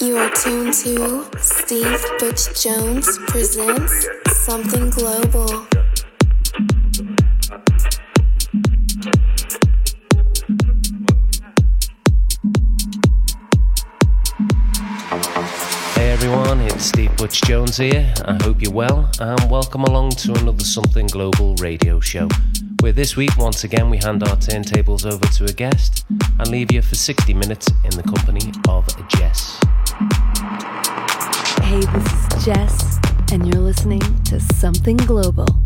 You are tuned to Steve Butch Jones presents Something Global. Hey everyone, it's Steve Butch Jones here. I hope you're well and welcome along to another Something Global radio show. Where this week, once again, we hand our turntables over to a guest and leave you for 60 minutes in the company of Jes. Hey, this is Jes, and you're listening to Something Global.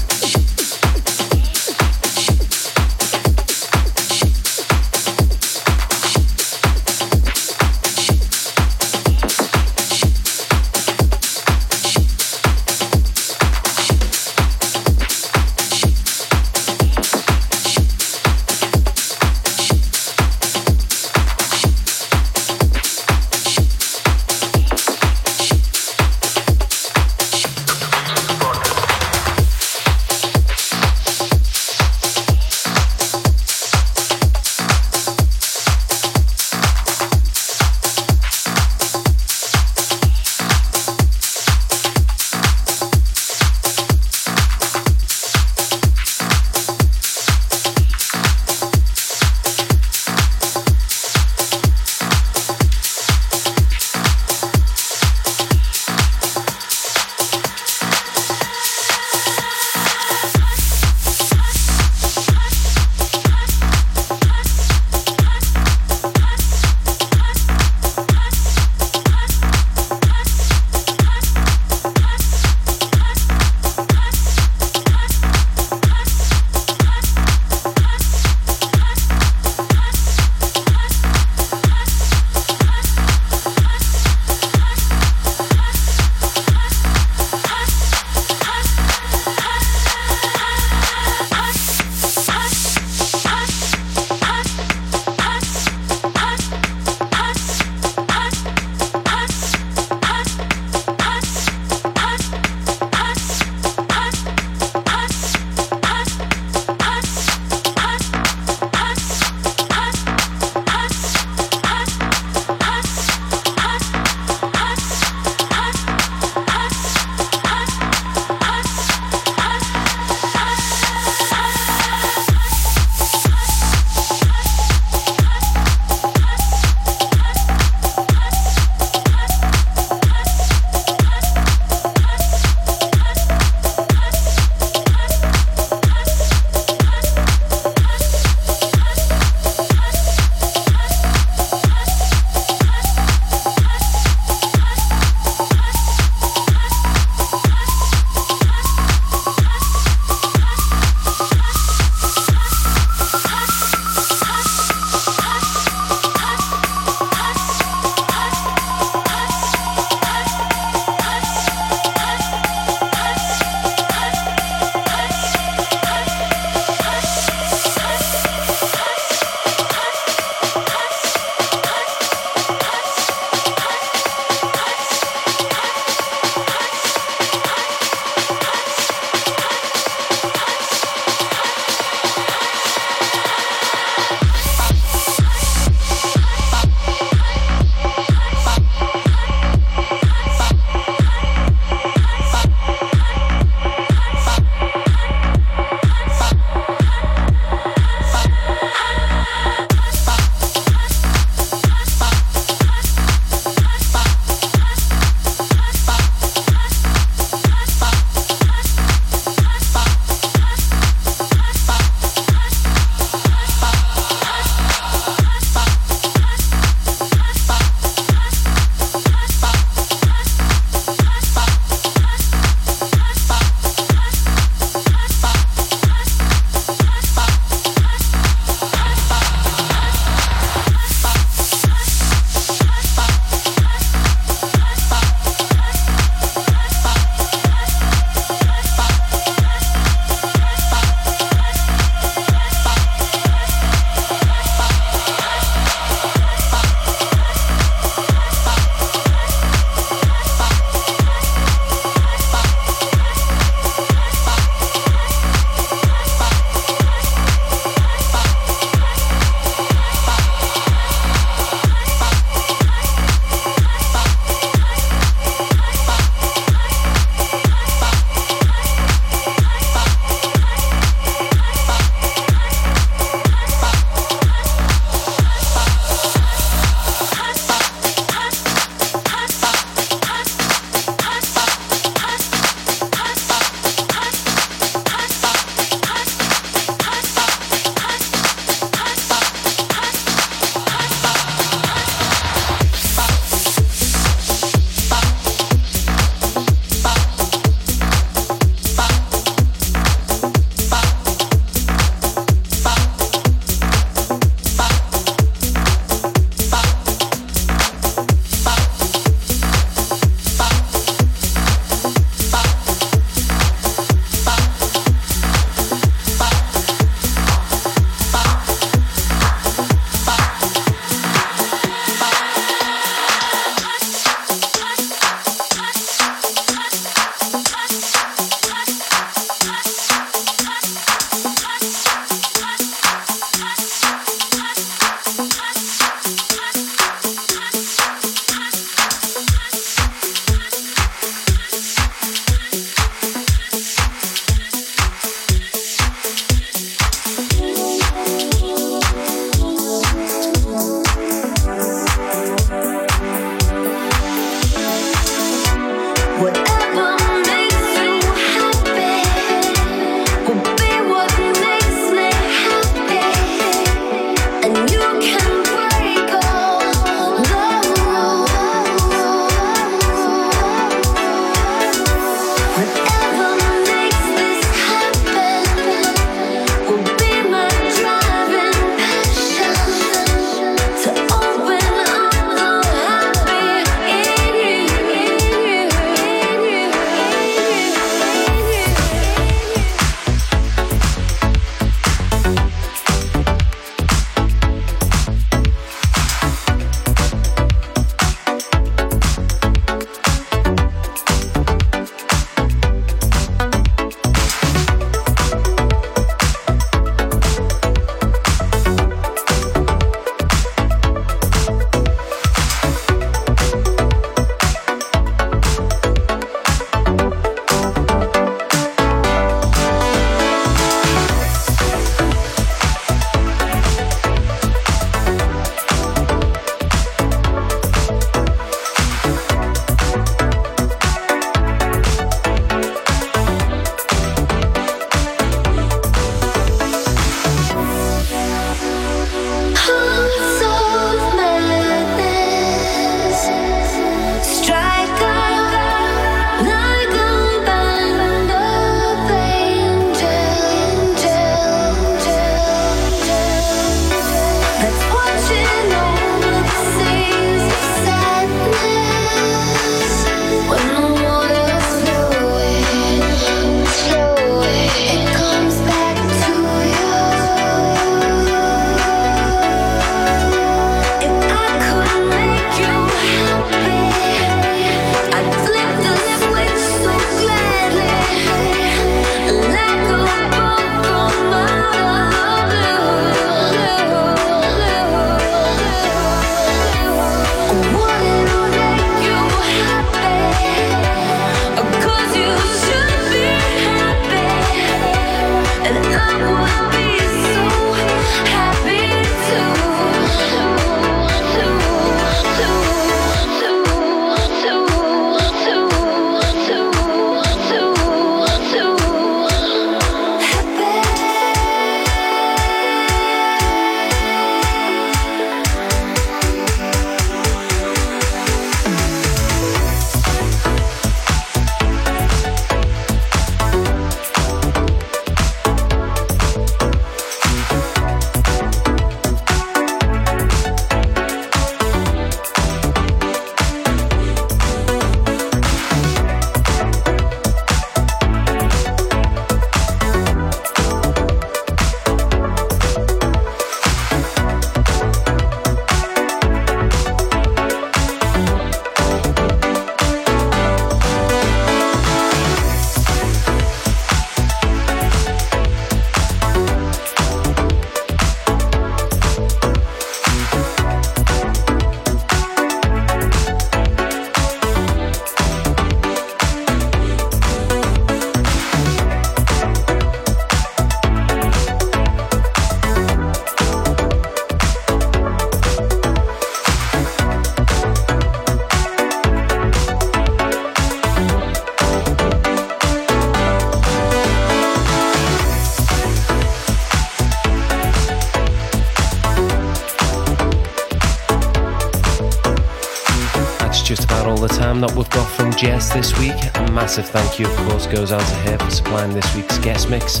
Jes this week. A massive thank you, of course, goes out to her for supplying this week's guest mix.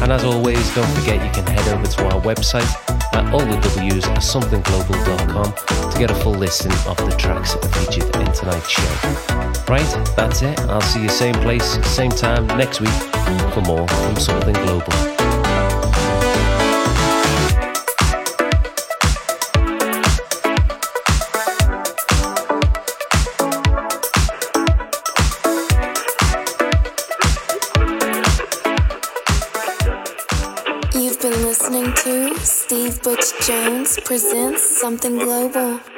And as always, don't forget you can head over to our website at all the W's somethingglobal.com to get a full listing of the tracks featured in tonight's show. Right, that's it. I'll see you same place, same time next week for more from Something Global. Presents Something Global.